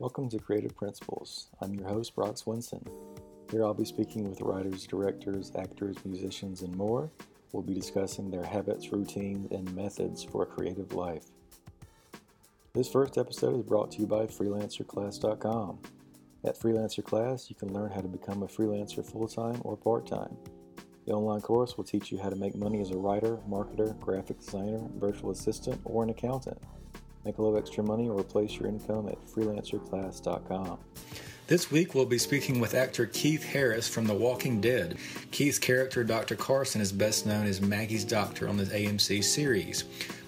Welcome to Creative Principles. I'm your host, Brock Swinson. Here I'll be speaking with writers, directors, actors, musicians, and more. We'll be discussing their habits, routines, and methods for a creative life. This first episode is brought to you by FreelancerClass.com. At Freelancer Class, you can learn how to become a freelancer full time or part time. The online course will teach you how to make money as a writer, marketer, graphic designer, virtual assistant, or an accountant. Make a little extra money or replace your income at freelancerclass.com. This week we'll be speaking with actor Keith Harris from The Walking Dead. Keith's character, Dr. Carson, is best known as Maggie's doctor on the AMC series.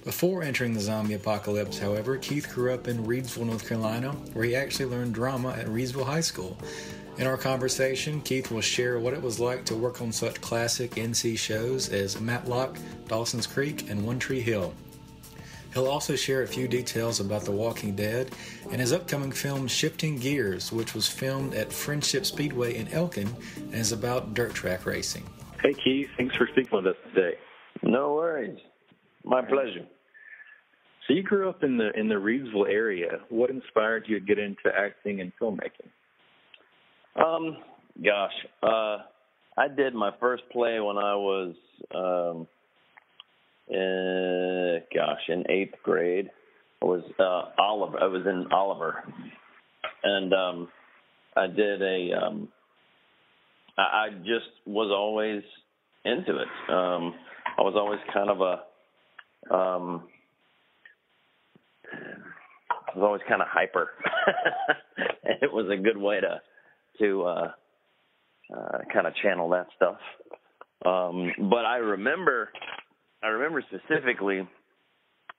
Before entering the zombie apocalypse, however, Keith grew up in Reidsville, North Carolina, where he actually learned drama at Reidsville High School. In our conversation, Keith will share what it was like to work on such classic NC shows as Matlock, Dawson's Creek, and One Tree Hill. He'll also share a few details about The Walking Dead and his upcoming film Shifting Gears, which was filmed at Friendship Speedway in Elkin and is about dirt track racing. Hey, Keith. Thanks for speaking with us today. No worries. My pleasure. So you grew up in the in the Reidsville area. What inspired you to get into acting and filmmaking? Um, gosh, uh, I did my first play when I was, um, uh, gosh, in eighth grade. I was uh, Oliver. I was in Oliver, and um, I did a. Um, I, I just was always into it. Um, I was always kind of a. Um, I was always kind of hyper. and it was a good way to to uh, uh, kind of channel that stuff. Um, but I remember, I remember specifically,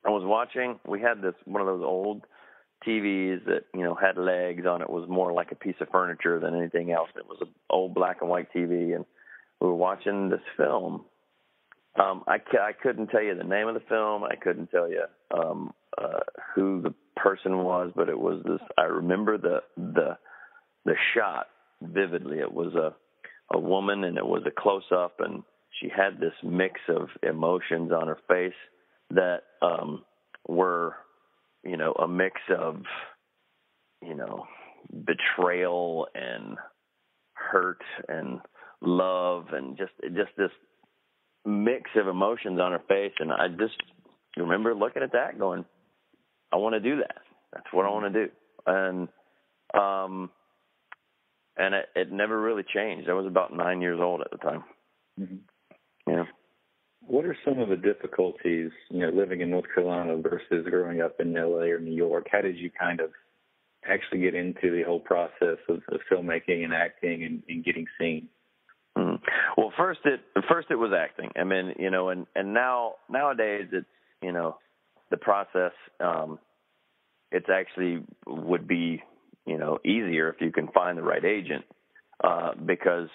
I was watching. We had this one of those old TVs that you know had legs on it. Was more like a piece of furniture than anything else. It was an old black and white TV, and we were watching this film. Um, I I couldn't tell you the name of the film. I couldn't tell you um, uh, who the person was, but it was this. I remember the the the shot vividly. It was a a woman, and it was a close up, and she had this mix of emotions on her face that um, were, you know, a mix of, you know, betrayal and hurt and love and just just this mix of emotions on her face and I just remember looking at that going I want to do that. That's what I want to do. And um and it, it never really changed. I was about nine years old at the time. Mm-hmm. Yeah. What are some of the difficulties, you know, living in North Carolina versus growing up in LA or New York? How did you kind of actually get into the whole process of, of filmmaking and acting and, and getting seen? Mm. Well, first it first it was acting. I mean, you know, and and now nowadays it's you know the process. Um, it's actually would be you know easier if you can find the right agent uh, because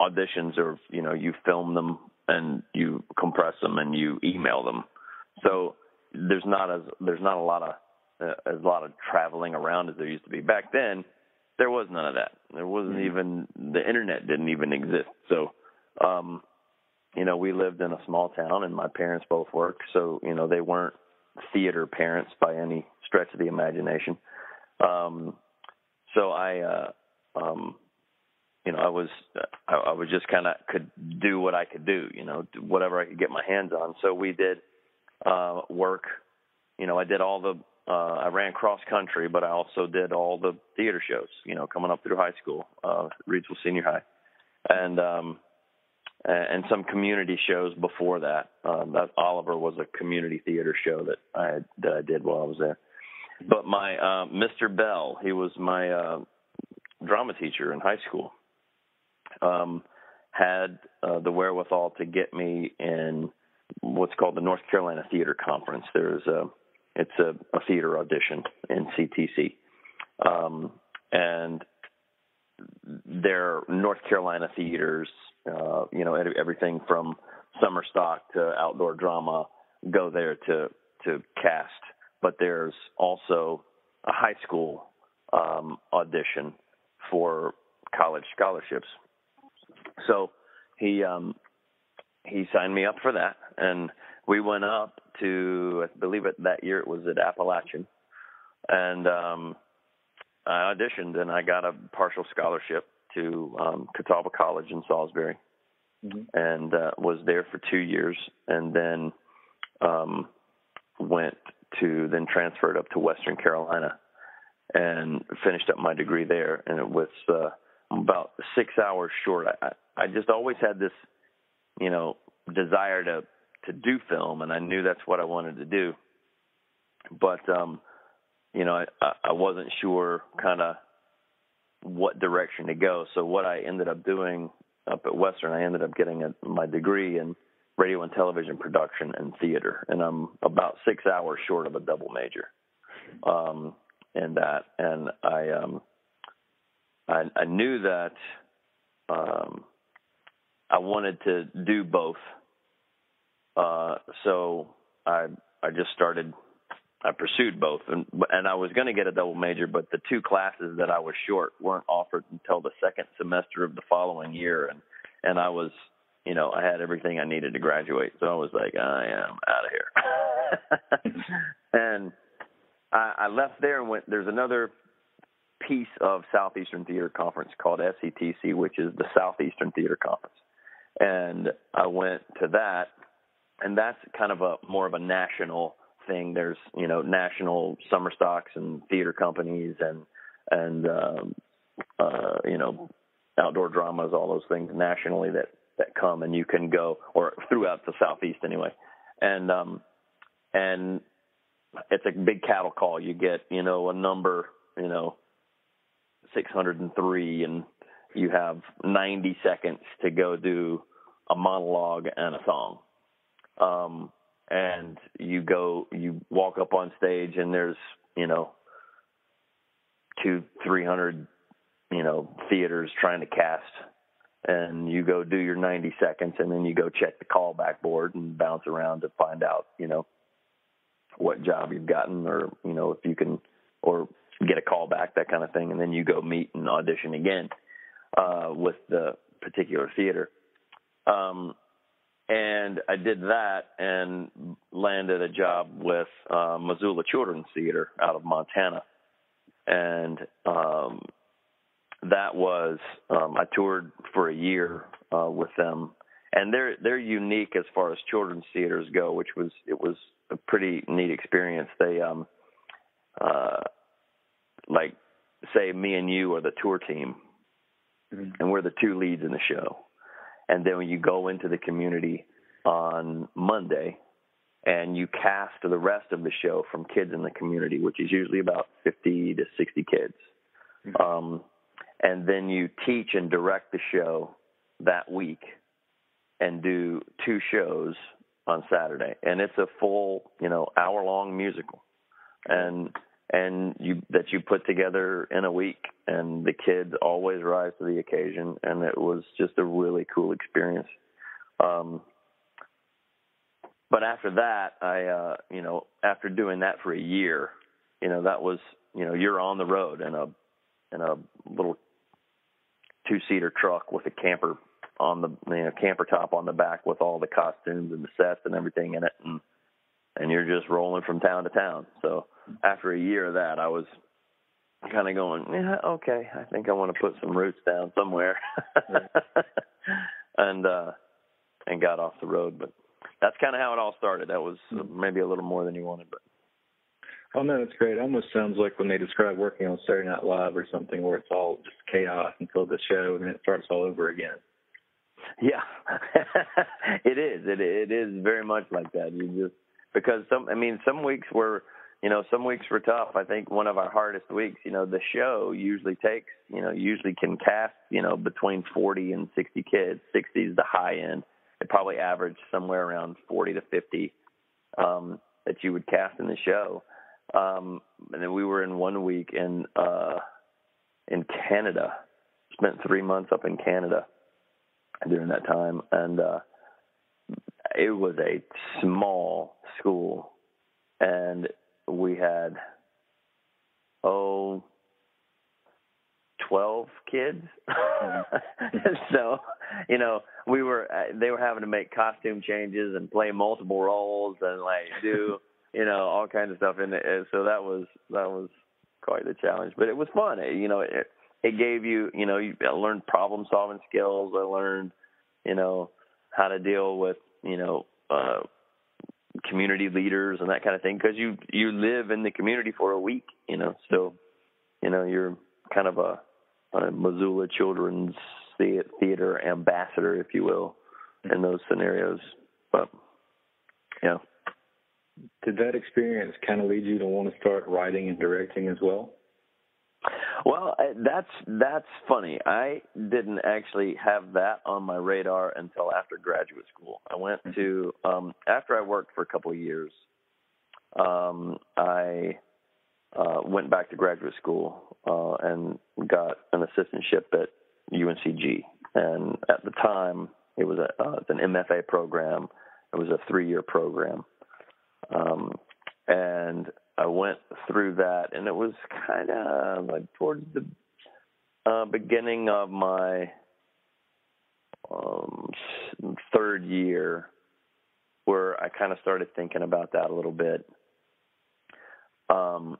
auditions are you know you film them and you compress them and you email them. So there's not as there's not a lot of uh, as a lot of traveling around as there used to be. Back then there was none of that. There wasn't mm-hmm. even the internet didn't even exist. So um you know we lived in a small town and my parents both worked. So you know they weren't theater parents by any stretch of the imagination. Um so I, uh, um, you know, I was, I, I was just kind of could do what I could do, you know, whatever I could get my hands on. So we did, uh, work, you know, I did all the, uh, I ran cross country, but I also did all the theater shows, you know, coming up through high school, uh, Reidsville Senior High, and um, and some community shows before that. Um, that Oliver was a community theater show that I that I did while I was there. But my uh, Mr. Bell, he was my uh, drama teacher in high school, um, had uh, the wherewithal to get me in what's called the North Carolina Theater Conference. There's a it's a, a theater audition NCTC, um, and they're North Carolina theaters. Uh, you know, everything from summer stock to outdoor drama go there to to cast. But there's also a high school um, audition for college scholarships. So he um, he signed me up for that, and we went up to I believe it that year it was at Appalachian, and um, I auditioned and I got a partial scholarship to um, Catawba College in Salisbury, mm-hmm. and uh, was there for two years, and then um, went to then transferred up to Western Carolina and finished up my degree there. And it was uh, about six hours short. I, I just always had this, you know, desire to to do film, and I knew that's what I wanted to do. But um, you know, I, I wasn't sure kind of what direction to go. So what I ended up doing up at Western, I ended up getting a, my degree in radio and television production and theater, and I'm about six hours short of a double major um, in that. And I, um, I, I knew that um, I wanted to do both, uh, so I I just started I pursued both, and and I was going to get a double major, but the two classes that I was short weren't offered until the second semester of the following year, and and I was, you know, I had everything I needed to graduate, so I was like, I am out of here, and I, I left there and went. There's another piece of Southeastern Theater Conference called SETC, which is the Southeastern Theater Conference, and I went to that, and that's kind of a more of a national thing. There's you know national summer stocks and theater companies and and um, uh, you know outdoor dramas, all those things nationally that that come and you can go or throughout the southeast anyway, and um, and it's a big cattle call. You get you know a number you know 603 and you have 90 seconds to go do a monologue and a song. Um, and you go you walk up on stage and there's you know two three hundred you know theaters trying to cast and you go do your 90 seconds and then you go check the callback board and bounce around to find out you know what job you've gotten or you know if you can or get a call back, that kind of thing and then you go meet and audition again uh with the particular theater. Um and I did that and landed a job with uh, Missoula Children's Theater out of Montana, and um, that was um, I toured for a year uh, with them, and they're they're unique as far as children's theaters go, which was it was a pretty neat experience. They um uh like say me and you are the tour team, mm-hmm. and we're the two leads in the show and then when you go into the community on Monday and you cast the rest of the show from kids in the community, which is usually about 50 to 60 kids. Mm-hmm. Um, and then you teach and direct the show that week and do two shows on Saturday. And it's a full, you know, hour long musical. And and you that you put together in a week and the kids always rise to the occasion and it was just a really cool experience. Um but after that i uh you know after doing that for a year you know that was you know you're on the road in a in a little two seater truck with a camper on the you know camper top on the back with all the costumes and the sets and everything in it and and you're just rolling from town to town so after a year of that, I was kind of going, yeah, okay, I think I want to put some roots down somewhere, and uh, and got off the road. But that's kind of how it all started. That was maybe a little more than you wanted, but. Oh no, that's great. It almost sounds like when they describe working on Saturday Night Live or something where it's all just chaos until the show and then it starts all over again. Yeah, it is. It it is very much like that. You just because some. I mean, some weeks were you know, some weeks were tough. I think one of our hardest weeks, you know, the show usually takes, you know, usually can cast, you know, between 40 and 60 kids. 60 is the high end. It probably averaged somewhere around 40 to 50. Um, that you would cast in the show. Um, and then we were in one week in uh, in Canada. Spent three months up in Canada during that time, and uh, it was a small school, and we had oh 12 kids. so, you know, we were uh, they were having to make costume changes and play multiple roles and like do, you know, all kinds of stuff and, and so that was that was quite the challenge, but it was fun. It, you know, it it gave you, you know, you I learned problem solving skills. I learned, you know, how to deal with, you know, uh community leaders and that kind of thing because you you live in the community for a week, you know. So, you know, you're kind of a a Missoula Children's Theater ambassador, if you will, in those scenarios. But yeah. Did that experience kind of lead you to want to start writing and directing as well? Well, that's that's funny. I didn't actually have that on my radar until after graduate school. I went to um after I worked for a couple of years. Um I uh went back to graduate school uh and got an assistantship at UNCG. And at the time, it was a uh, an MFA program. It was a three year program. Um and I went through that, and it was kind of like towards the uh, beginning of my um, third year, where I kind of started thinking about that a little bit. Um,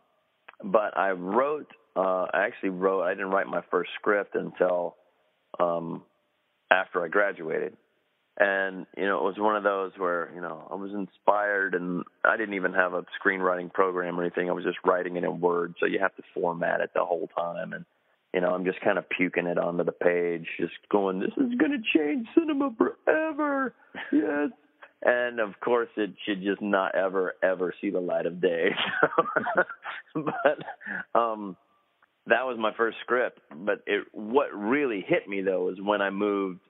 but I wrote, uh, I actually wrote, I didn't write my first script until um, after I graduated and you know it was one of those where you know I was inspired and I didn't even have a screenwriting program or anything. I was just writing it in Word so you have to format it the whole time. And you know I'm just kind of puking it onto the page just going this is going to change cinema forever. Yes. And of course it should just not ever ever see the light of day. But um that was my first script. But it what really hit me though is when I moved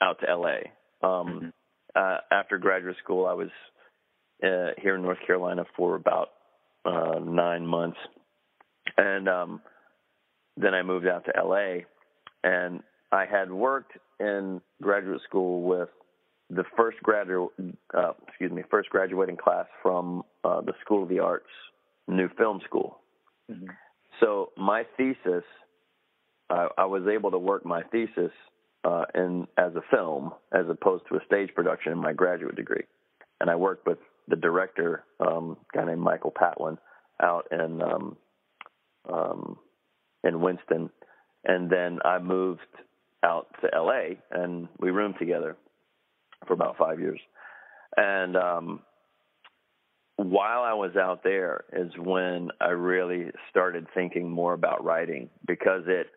out to LA um, uh, after graduate school, I was uh, here in North Carolina for about uh, nine months, and um, then I moved out to LA, and I had worked in graduate school with the first graduate, uh, excuse me, first graduating class from uh, the School of the Arts New Film School. Mm-hmm. So my thesis, uh, I was able to work my thesis uh, in as a film as opposed to a stage production in my graduate degree. And I worked with the director, um, a guy named Michael Patlin, out in um, um, in Winston, and then I moved out to L.A. and we roomed together for about five years. And um, while I was out there is when I really started thinking more about writing because it,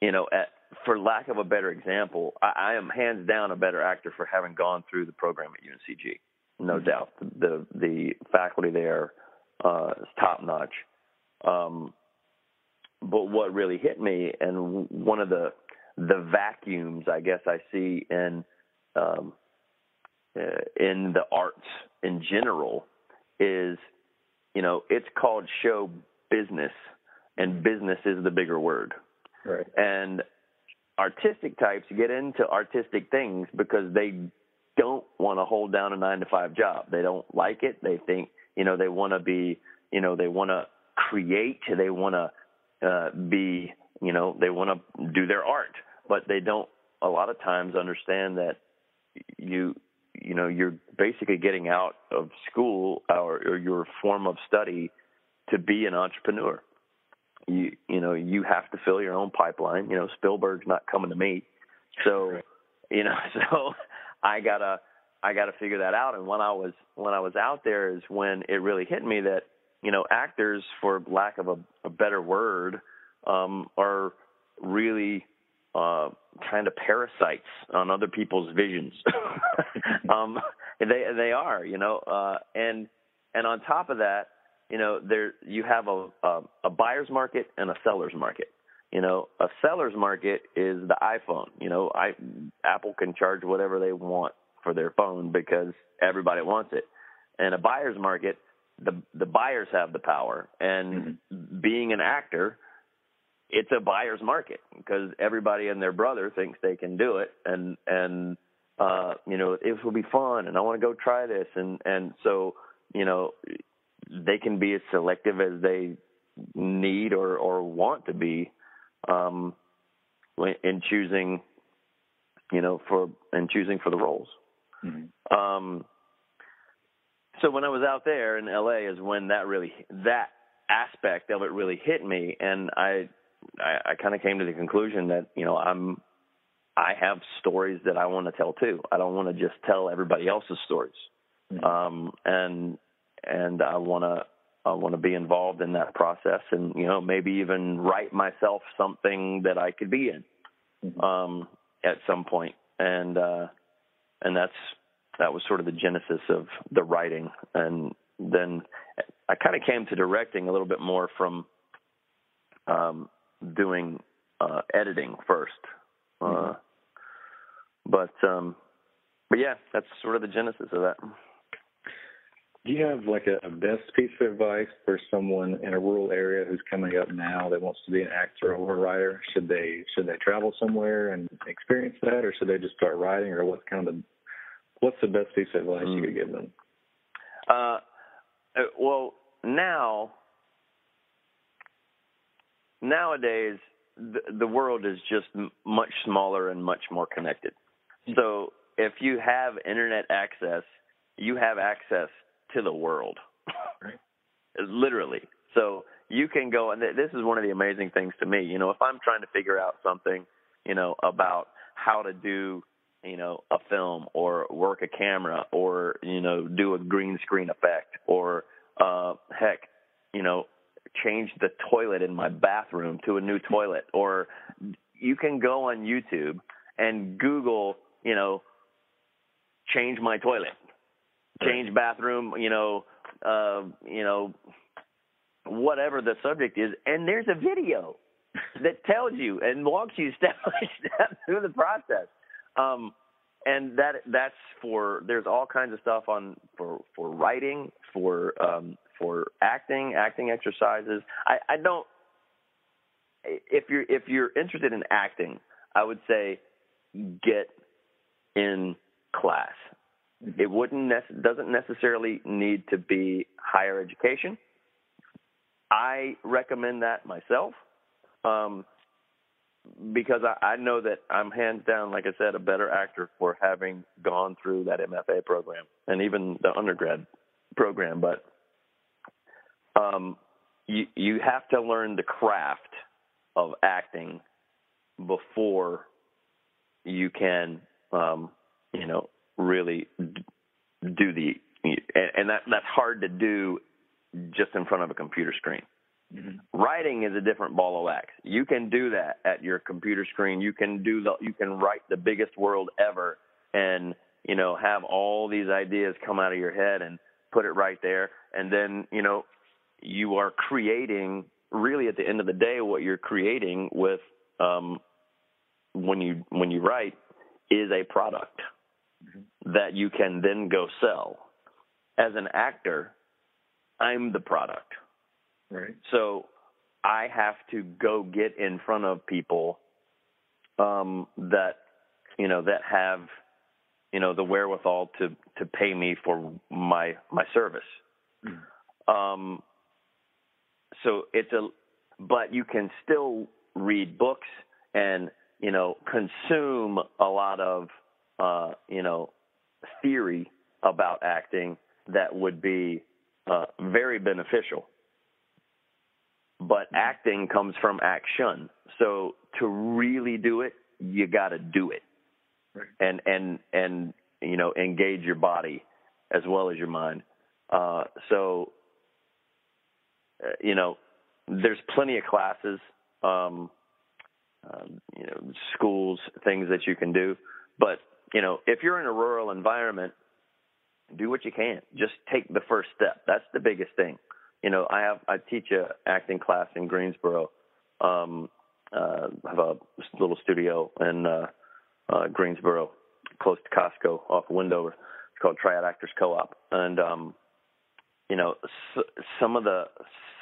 you know, at for lack of a better example, I, I am hands down a better actor for having gone through the program at UNCG. No mm-hmm. doubt, the the faculty there uh, is top notch. Um, but what really hit me, and one of the the vacuums I guess I see in um, uh, in the arts in general is, you know, it's called show business, and business is the bigger word. Right. And artistic types get into artistic things because they don't want to hold down a nine to five job. They don't like it. They think, you know, they want to be, you know, they want to create. They want to uh, be, you know, they want to do their art, but they don't a lot of times understand that you, you know, you're basically getting out of school or, or your form of study to be an entrepreneur you you know you have to fill your own pipeline. You know Spielberg's not coming to me, so you know so I gotta I gotta figure that out. And when I was when I was out there is when it really hit me that you know actors, for lack of a, a better word, um, are really uh, kind of parasites on other people's visions. um, they they are, you know, uh, and and on top of that, you know, there you have a, a a buyer's market and a seller's market. You know, a seller's market is the iPhone. You know, I Apple can charge whatever they want for their phone because everybody wants it. and a buyer's market, the the buyers have the power, and being an actor, it's a buyer's market because everybody and their brother thinks they can do it, and and uh, you know it will be fun, and I want to go try this, and and so you know they can be as selective as they need or or want to be um, in choosing, you know, for in choosing for the roles. Um, so when I was out there in LA is when that really that aspect of it really hit me, and I I, I kind of came to the conclusion that you know I'm I have stories that I want to tell too. I don't want to just tell everybody else's stories, um, and and I want to I want to be involved in that process, and you know maybe even write myself something that I could be in um, at some point, and uh, and that's that was sort of the genesis of the writing, and then I kind of came to directing a little bit more from um, doing uh, editing 1st Uh, but um, but yeah, that's sort of the genesis of that. Do you have like a, a best piece of advice for someone in a rural area who's coming up now that wants to be an actor or a writer? Should they should they travel somewhere and experience that, or should they just start writing, or what's kind of the what's the best piece of advice you could give them? Uh, uh, well, now nowadays the, the world is just m- much smaller and much more connected. So if you have internet access, you have access to the world, literally. So you can go, and th- this is one of the amazing things to me. You know, if I'm trying to figure out something, you know, about how to do, you know, a film or work a camera or you know do a green screen effect or uh, heck, you know, change the toilet in my bathroom to a new toilet or you can go on YouTube and Google, you know, change my toilet, change bathroom, you know, uh, you know, whatever the subject is, and there's a video that tells you and walks you step by step through the process. Um, and that that's for there's all kinds of stuff on for for writing, for um, for acting, acting exercises. I, I don't if you're if you're interested in acting, I would say get in class. It wouldn't doesn't necessarily need to be higher education. I recommend that myself um, because I, I know that I'm hands down, like I said, a better actor for having gone through that MFA program and even the undergrad program. But um, you you have to learn the craft of acting before you can, um, you know, really do the and, and that that's hard to do just in front of a computer screen. Writing is a different ball of wax. You can do that at your computer screen. You can do the you can write the biggest world ever and you know have all these ideas come out of your head and put it right there and then you know you are creating really at the end of the day what you're creating with um when you when you write is a product that you can then go sell as an actor i'm the product Right. so I have to go get in front of people um, that you know that have you know the wherewithal to to pay me for my my service. Um, so it's a but you can still read books and you know consume a lot of uh, you know theory about acting that would be uh, very beneficial but acting comes from action. So to really do it, you got to do it, and and and you know engage your body as well as your mind. Uh, so uh, you know, there's plenty of classes, um, um, you know, schools, things that you can do. But you know, if you're in a rural environment, do what you can. Just take the first step. That's the biggest thing you know, I have I teach a acting class in Greensboro. Um, uh, have a little studio in uh, uh, Greensboro, close to Costco, off of Wendover. It's called Triad Actors Co-op, and um, you know, s- some of the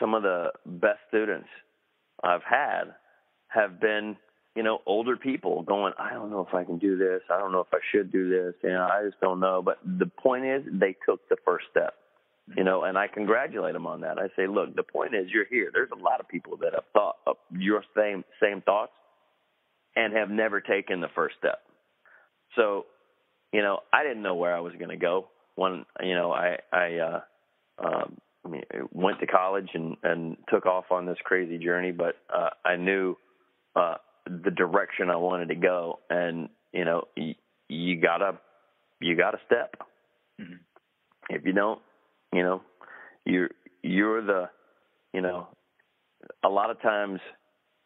some of the best students I've had have been, you know, older people going, I don't know if I can do this. I don't know if I should do this. You know, I just don't know. But the point is, they took the first step. You know, and I congratulate them on that. I say, look, the point is, you're here. There's a lot of people that have thought of your same same thoughts and have never taken the first step. So, you know, I didn't know where I was going to go when, you know, I I uh, um, went to college and and took off on this crazy journey, but uh, I knew uh, the direction I wanted to go, and you know, you, you gotta you gotta step. Mm-hmm. If you don't, you know, you're you're the, you know, a lot of times,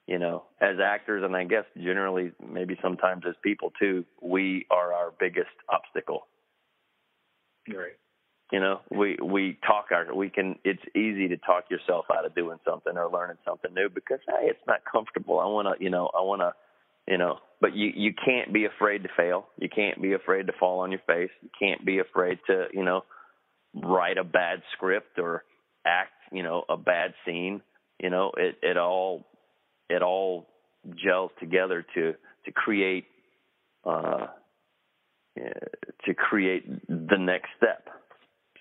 you know, as actors, and I guess generally, maybe sometimes as people too, we are our biggest obstacle. Right. You know, we we talk our we can. It's easy to talk yourself out of doing something or learning something new because hey, it's not comfortable. I want to, you know, I want to, you know. But you you can't be afraid to fail. You can't be afraid to fall on your face. You can't be afraid to, you know, write a bad script or act, you know, a bad scene. You know, it it all it all gels together to to create uh to create the next step.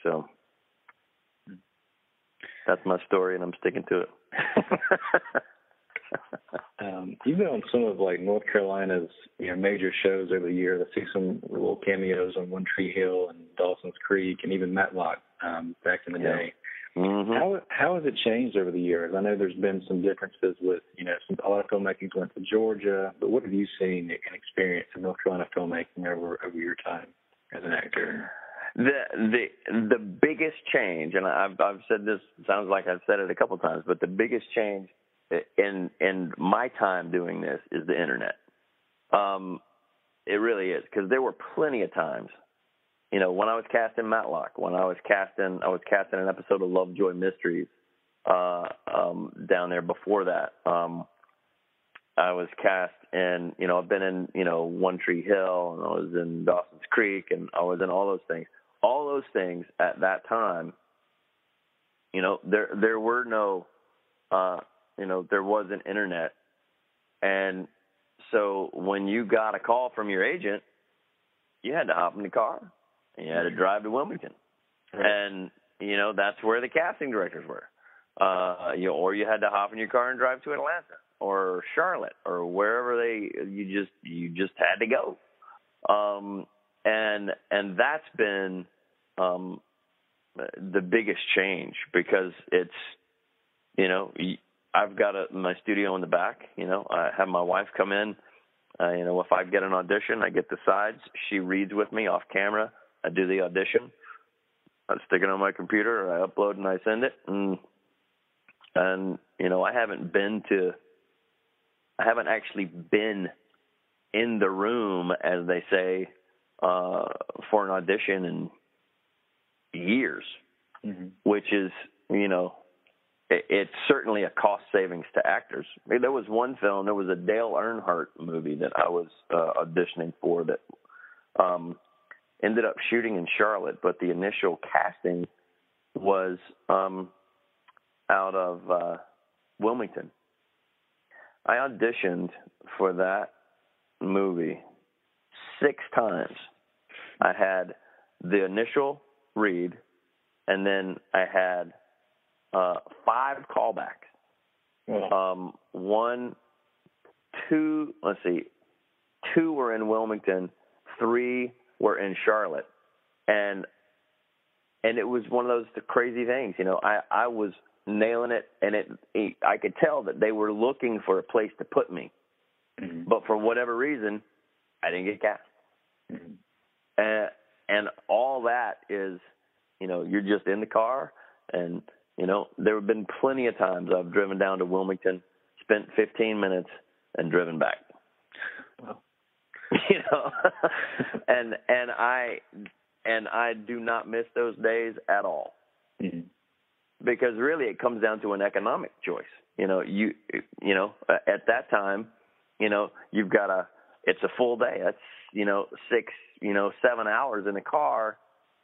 So that's my story, and I'm sticking to it. um, you've been on some of like North Carolina's you know major shows over the years. I see some little cameos on One Tree Hill and Dawson's Creek, and even Matlock um, back in the Yeah. day. Mm-hmm. How how has it changed over the years? I know there's been some differences with you know some a lot of filmmakers went to Georgia, but what have you seen and experienced in North Carolina filmmaking over over your time as an actor? The the the biggest change, and I've I've said this sounds like I've said it a couple times, but the biggest change in in my time doing this is the internet. Um, it really is because there were plenty of times, you know, when I was casting Matlock, when I was casting I was casting an episode of Lovejoy Mysteries uh, um, down there before that. Um, I was cast in, you know, I've been in, you know, One Tree Hill and I was in Dawson's Creek and I was in all those things. Those things at that time, you know, there there were no uh you know, there wasn't internet. And so when you got a call from your agent, you had to hop in the car and you had to drive to Wilmington. And, you know, that's where the casting directors were. Uh you know, or you had to hop in your car and drive to Atlanta or Charlotte or wherever they you just you just had to go. Um and and that's been um the biggest change because it's you know I've got a, my studio in the back. You know, I have my wife come in. Uh, you know, if I get an audition, I get the sides. She reads with me off camera. I do the audition. I stick it on my computer. I upload and I send it. And and you know, I haven't been to. I haven't actually been in the room, as they say, uh, for an audition in years, mm-hmm. which is you know it's certainly a cost savings to actors. I mean, there was one film, there was a Dale Earnhardt movie that I was uh, auditioning for that um, ended up shooting in Charlotte, but the initial casting was um, out of uh, Wilmington. I auditioned for that movie six times. I had the initial read, and then I had uh, five callbacks. Um, one, two, let's see, two were in Wilmington, three were in Charlotte, and and it was one of those crazy things. You know, I I was nailing it, and it, it I could tell that they were looking for a place to put me, mm-hmm. but for whatever reason, I didn't get cast. Mm-hmm. And and all that is, you know, you're just in the car and you know, there have been plenty of times I've driven down to Wilmington, spent 15 minutes, and driven back. Wow. You know, and and I and I do not miss those days at all. Mm-hmm. Because really, it comes down to an economic choice. You know, you you know, at that time, you know, you've got a it's a full day. That's you know six you know seven hours in a car,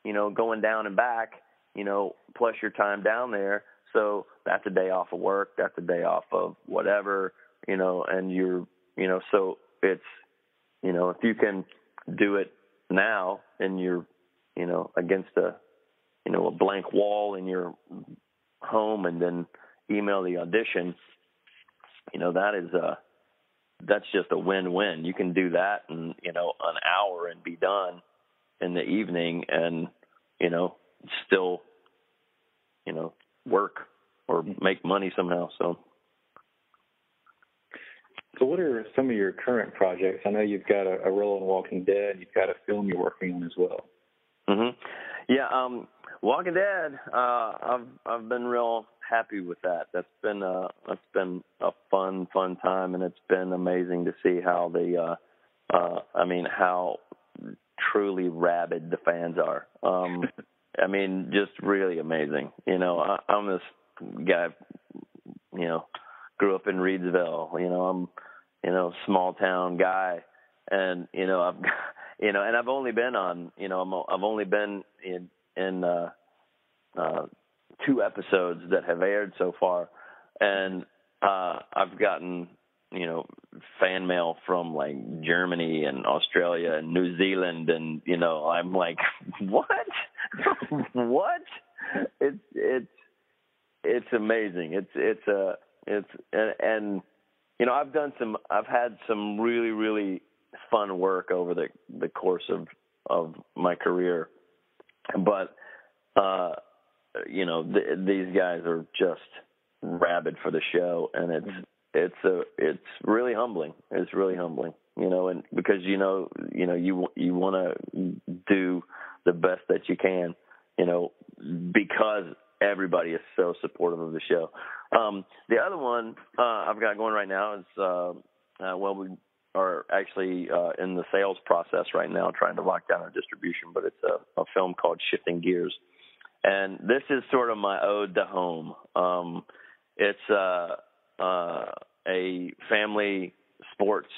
you know, going down and back you know, plus your time down there. So that's a day off of work. That's a day off of whatever, you know, and you're, you know, so it's, you know, if you can do it now and you're, you know, against a, you know, a blank wall in your home and then email the audition, you know, that is a, that's just a win-win. You can do that in, you know, an hour and be done in the evening and, you know, still, you know, work or make money somehow. So, so what are some of your current projects? I know you've got a, a role in Walking Dead. You've got a film you're working on as well. Mm-hmm. Yeah. Um, Walking Dead. Uh, I've I've been real happy with that. That's been uh that's been a fun fun time, and it's been amazing to see how the uh, uh, I mean how truly rabid the fans are. Um, I mean, just really amazing. You know, I, I'm this guy. You know, grew up in Reidsville. You know, I'm you know small town guy, and you know I've you know, and I've only been on you know I'm, I've only been in in uh, uh, two episodes that have aired so far, and uh, I've gotten you know fan mail from like Germany and Australia and New Zealand, and you know I'm like, what, what? It's it's it's amazing. It's it's a uh, it's and, and you know I've done some I've had some really really fun work over the the course of of my career, but uh you know, th- these guys are just rabid for the show, and it's it's a it's really humbling. It's really humbling, you know, and because you know you know you you want to do the best that you can, you know, because everybody is so supportive of the show. Um, the other one uh, I've got going right now is uh, uh, well we are actually uh, in the sales process right now, trying to lock down our distribution, but it's a, a film called Shifting Gears and this is sort of my ode to home. Um, it's uh, uh, a family sports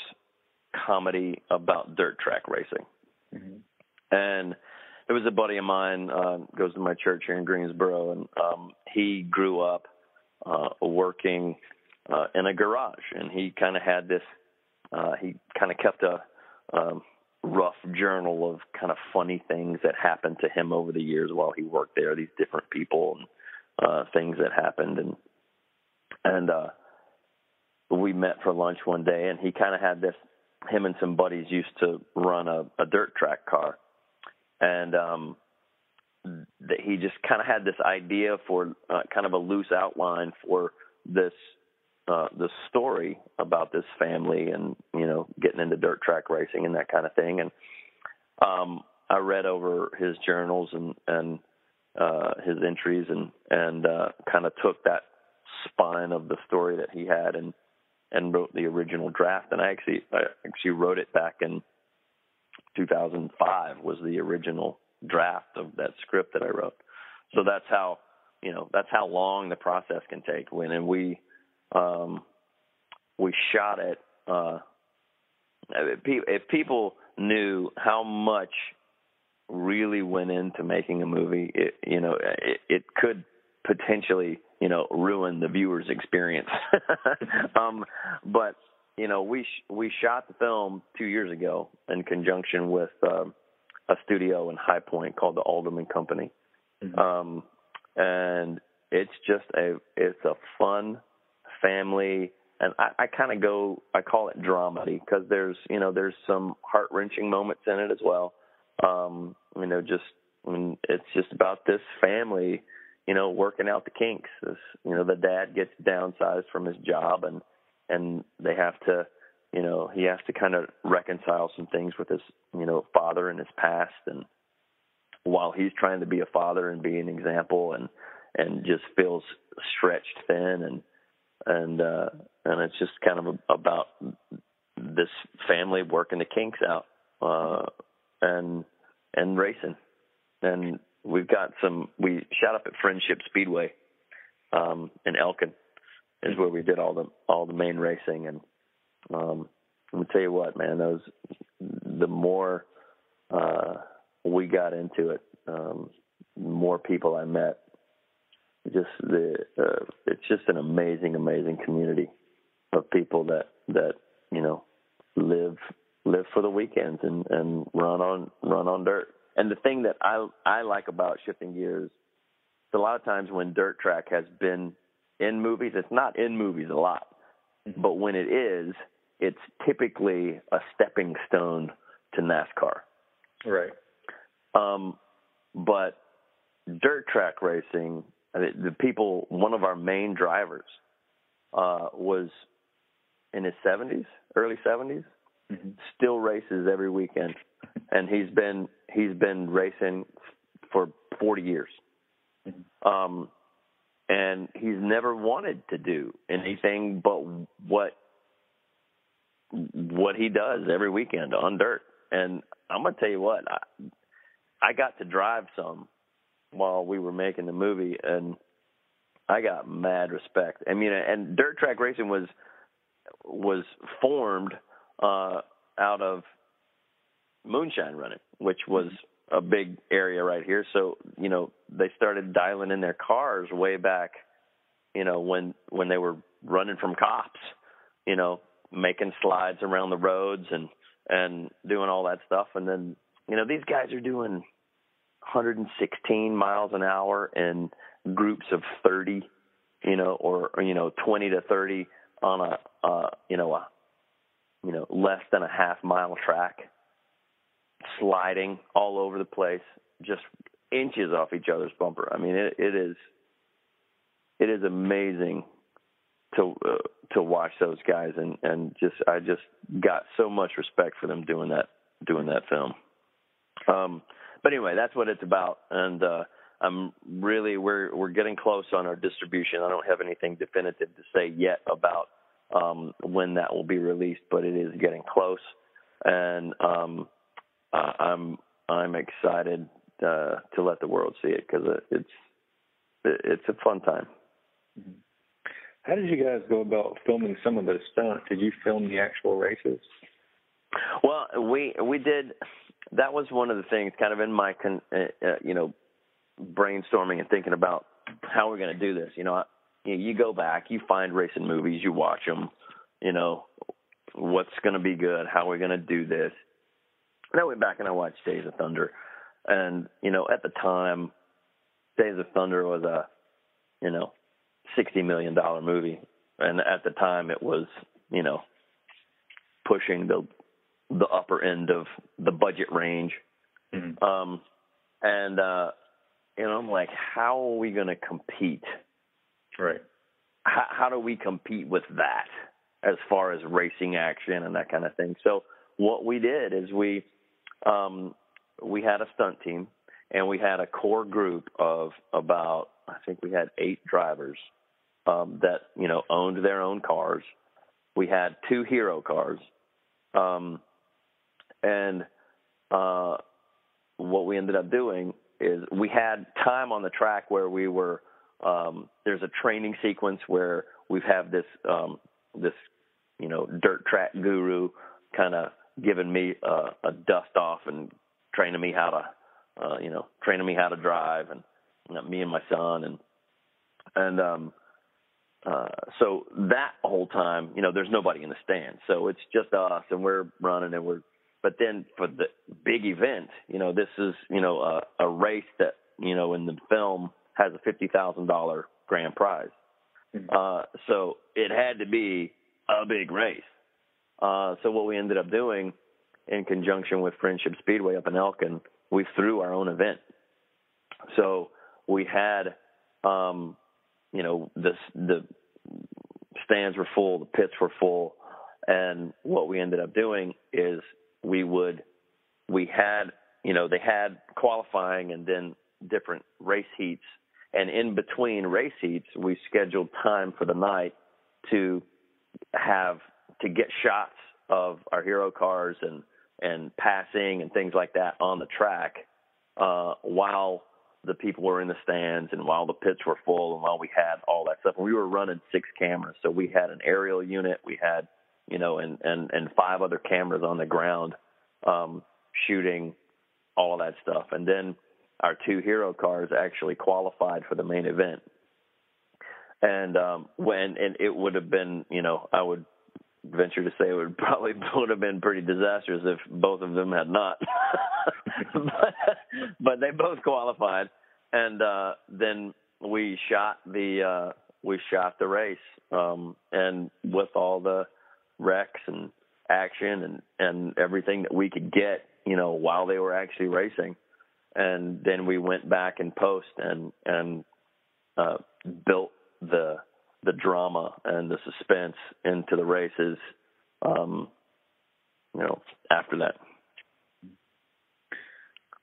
comedy about dirt track racing, mm-hmm. and there was a buddy of mine uh, goes to my church here in Greensboro, and um, he grew up uh, working uh, in a garage, and he kind of had this. Uh, he kind of kept a um, rough journal of kind of funny things that happened to him over the years while he worked there, these different people and uh things that happened. And and uh we met for lunch one day and he kind of had this him and some buddies used to run a, a dirt track car. And um that he just kind of had this idea for uh, kind of a loose outline for this uh, the story about this family and you know getting into dirt track racing and that kind of thing. And um I read over his journals and and uh his entries and and uh kind of took that spine of the story that he had and and wrote the original draft. And I actually I actually wrote it back in 2005 was the original draft of that script that I wrote. So that's how you know that's how long the process can take. When and we um, we shot it. Uh, if people knew how much really went into making a movie, it, you know, it, it could potentially, you know, ruin the viewer's experience. um, but you know, we sh- we shot the film two years ago in conjunction with um, a studio in High Point called the Alderman Company, mm-hmm. um, and it's just a it's a fun family, and I, I kind of go, I call it dramedy because there's, you know, there's some heart wrenching moments in it as well. Um, you know, just, I mean, it's just about this family, you know, working out the kinks. This, you know, the dad gets downsized from his job, and and they have to, you know, he has to kind of reconcile some things with his, you know, father and his past, and while he's trying to be a father and be an example, and and just feels stretched thin and and uh, and it's just kind of about this family working the kinks out uh, and and racing. And we've got some. We shot up at Friendship Speedway um, in Elkin, is where we did all the all the main racing. And um, I'm gonna tell you what, man, those the more uh, we got into it, um, more people I met. Just the uh, it's just an amazing, amazing community of people that that you know live live for the weekends and and run on run on dirt. And the thing that I I like about shifting gears, a lot of times when dirt track has been in movies, it's not in movies a lot, but when it is, it's typically a stepping stone to NASCAR. Right. Um, but dirt track racing, the people, one of our main drivers, uh, was in his 70s, early 70s, mm-hmm. still races every weekend, and he's been he's been racing for 40 years. Mm-hmm. Um, and he's never wanted to do anything but what what he does every weekend on dirt. And I'm gonna tell you what, I, I got to drive some while we were making the movie, and I got mad respect. I mean, and dirt track racing was was formed uh, out of moonshine running, which was a big area right here. So you know they started dialing in their cars way back, you know when when they were running from cops, you know making slides around the roads and and doing all that stuff. And then you know these guys are doing 116 miles an hour in groups of 30, you know, or, or you know 20 to 30 on a uh, you know a you know less than a half mile track sliding all over the place, just inches off each other's bumper. I mean, it, it is it is amazing to uh, to watch those guys, and and just I just got so much respect for them doing that doing that film. Um, but anyway, that's what it's about, and uh, I'm really we're we're getting close on our distribution. I don't have anything definitive to say yet about um, when that will be released, but it is getting close, and um, uh, I'm I'm excited uh, to let the world see it because it's it's a fun time. Mm-hmm. How did you guys go about filming some of those stunts? Did you film the actual races? Well, we we did. That was one of the things, kind of in my, con, uh, uh, you know, brainstorming and thinking about how we're going to do this. You know, you, you go back, you find racing movies, you watch them. You know, what's going to be good? How we're going to do this? And I went back and I watched Days of Thunder, and you know, at the time, Days of Thunder was a, you know, sixty million dollar movie, and at the time it was, you know, pushing the the upper end of the budget range. Mm-hmm. Um, and uh, you know, I'm like, how are we going to compete? Right. How, how do we compete with that as far as racing action and that kind of thing? So what we did is we um, we had a stunt team and we had a core group of about I think we had eight drivers um, that you know owned their own cars. We had two hero cars, um, and uh, what we ended up doing is we had time on the track where we were. Um, there's a training sequence where we have had this um, this you know dirt track guru kind of giving me uh, a dust off and training me how to uh, you know training me how to drive and you know, me and my son and and um uh so that whole time you know there's nobody in the stand so it's just us and we're running and we're but then for the big event you know this is you know a, a race that you know in the film has a fifty thousand dollar grand prize. Mm-hmm. uh so it had to be a big race. Uh so what we ended up doing in conjunction with friendship speedway up in elkin we threw our own event. So we had um you know the the stands were full, the pits were full, and what we ended up doing is we would we had you know they had qualifying and then different race heats, and in between race heats we scheduled time for the night to have to get shots of our hero cars and and passing and things like that on the track uh, while the people were in the stands and while the pits were full and while we had all that stuff. And we were running six cameras. So we had an aerial unit. We had you know and and and five other cameras on the ground um shooting all of that stuff and then our two hero cars actually qualified for the main event. And um, when and it would have been, you know, I would venture to say it would probably would have been pretty disastrous if both of them had not. but, but they both qualified, and uh, then we shot the uh, we shot the race, um, and with all the wrecks and action and and everything that we could get, you know, while they were actually racing, and then we went back in post and and uh, built the the drama and the suspense into the races, um, you know, after that.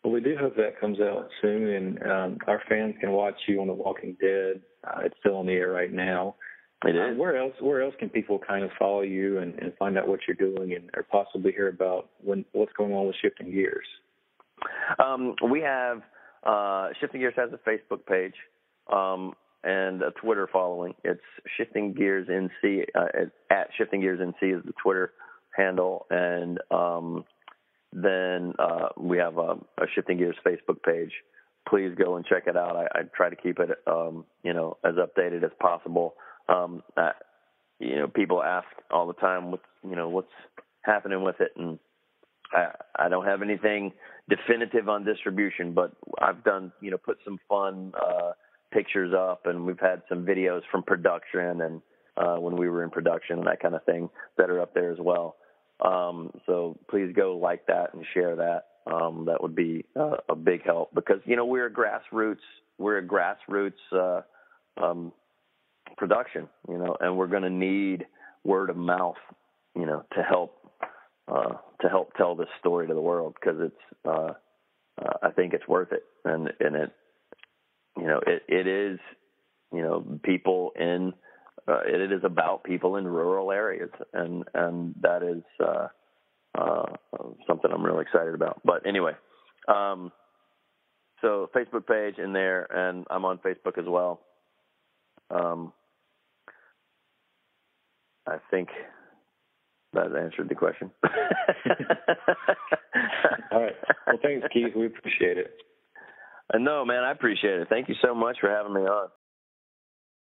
Well, we do hope that comes out soon, and um, our fans can watch you on The Walking Dead. Uh, it's still on the air right now. It uh, where else? Where else can people kind of follow you and, and find out what you're doing, and or possibly hear about when what's going on with Shifting Gears? Um, we have uh, Shifting Gears has a Facebook page um, and a Twitter following. It's Shifting Gears NC uh, at Shifting Gears NC is the Twitter handle, and um, then uh, we have a, a, Shifting Gears Facebook page. Please go and check it out. I, I try to keep it, um, you know, as updated as possible. Um, you know, people ask all the time, what's, you know, what's happening with it, and I, I don't have anything definitive on distribution, but I've done, you know, put some fun uh, pictures up, and we've had some videos from production and uh, when we were in production and that kind of thing that are up there as well. Um, so please go like that and share that. Um, that would be uh, a big help because you know we're a grassroots we're a grassroots uh, um, production, you know, and we're going to need word of mouth, you know, to help uh, to help tell this story to the world because it's uh, uh, I think it's worth it and and it you know it it is you know people in uh, it is about people in rural areas, and and that is uh, uh, something I'm really excited about. But anyway, um, so Facebook page in there, and I'm on Facebook as well. Um, I think that answered the question. All right. Well, thanks, Keith. We appreciate it. No, man, I appreciate it. Thank you so much for having me on.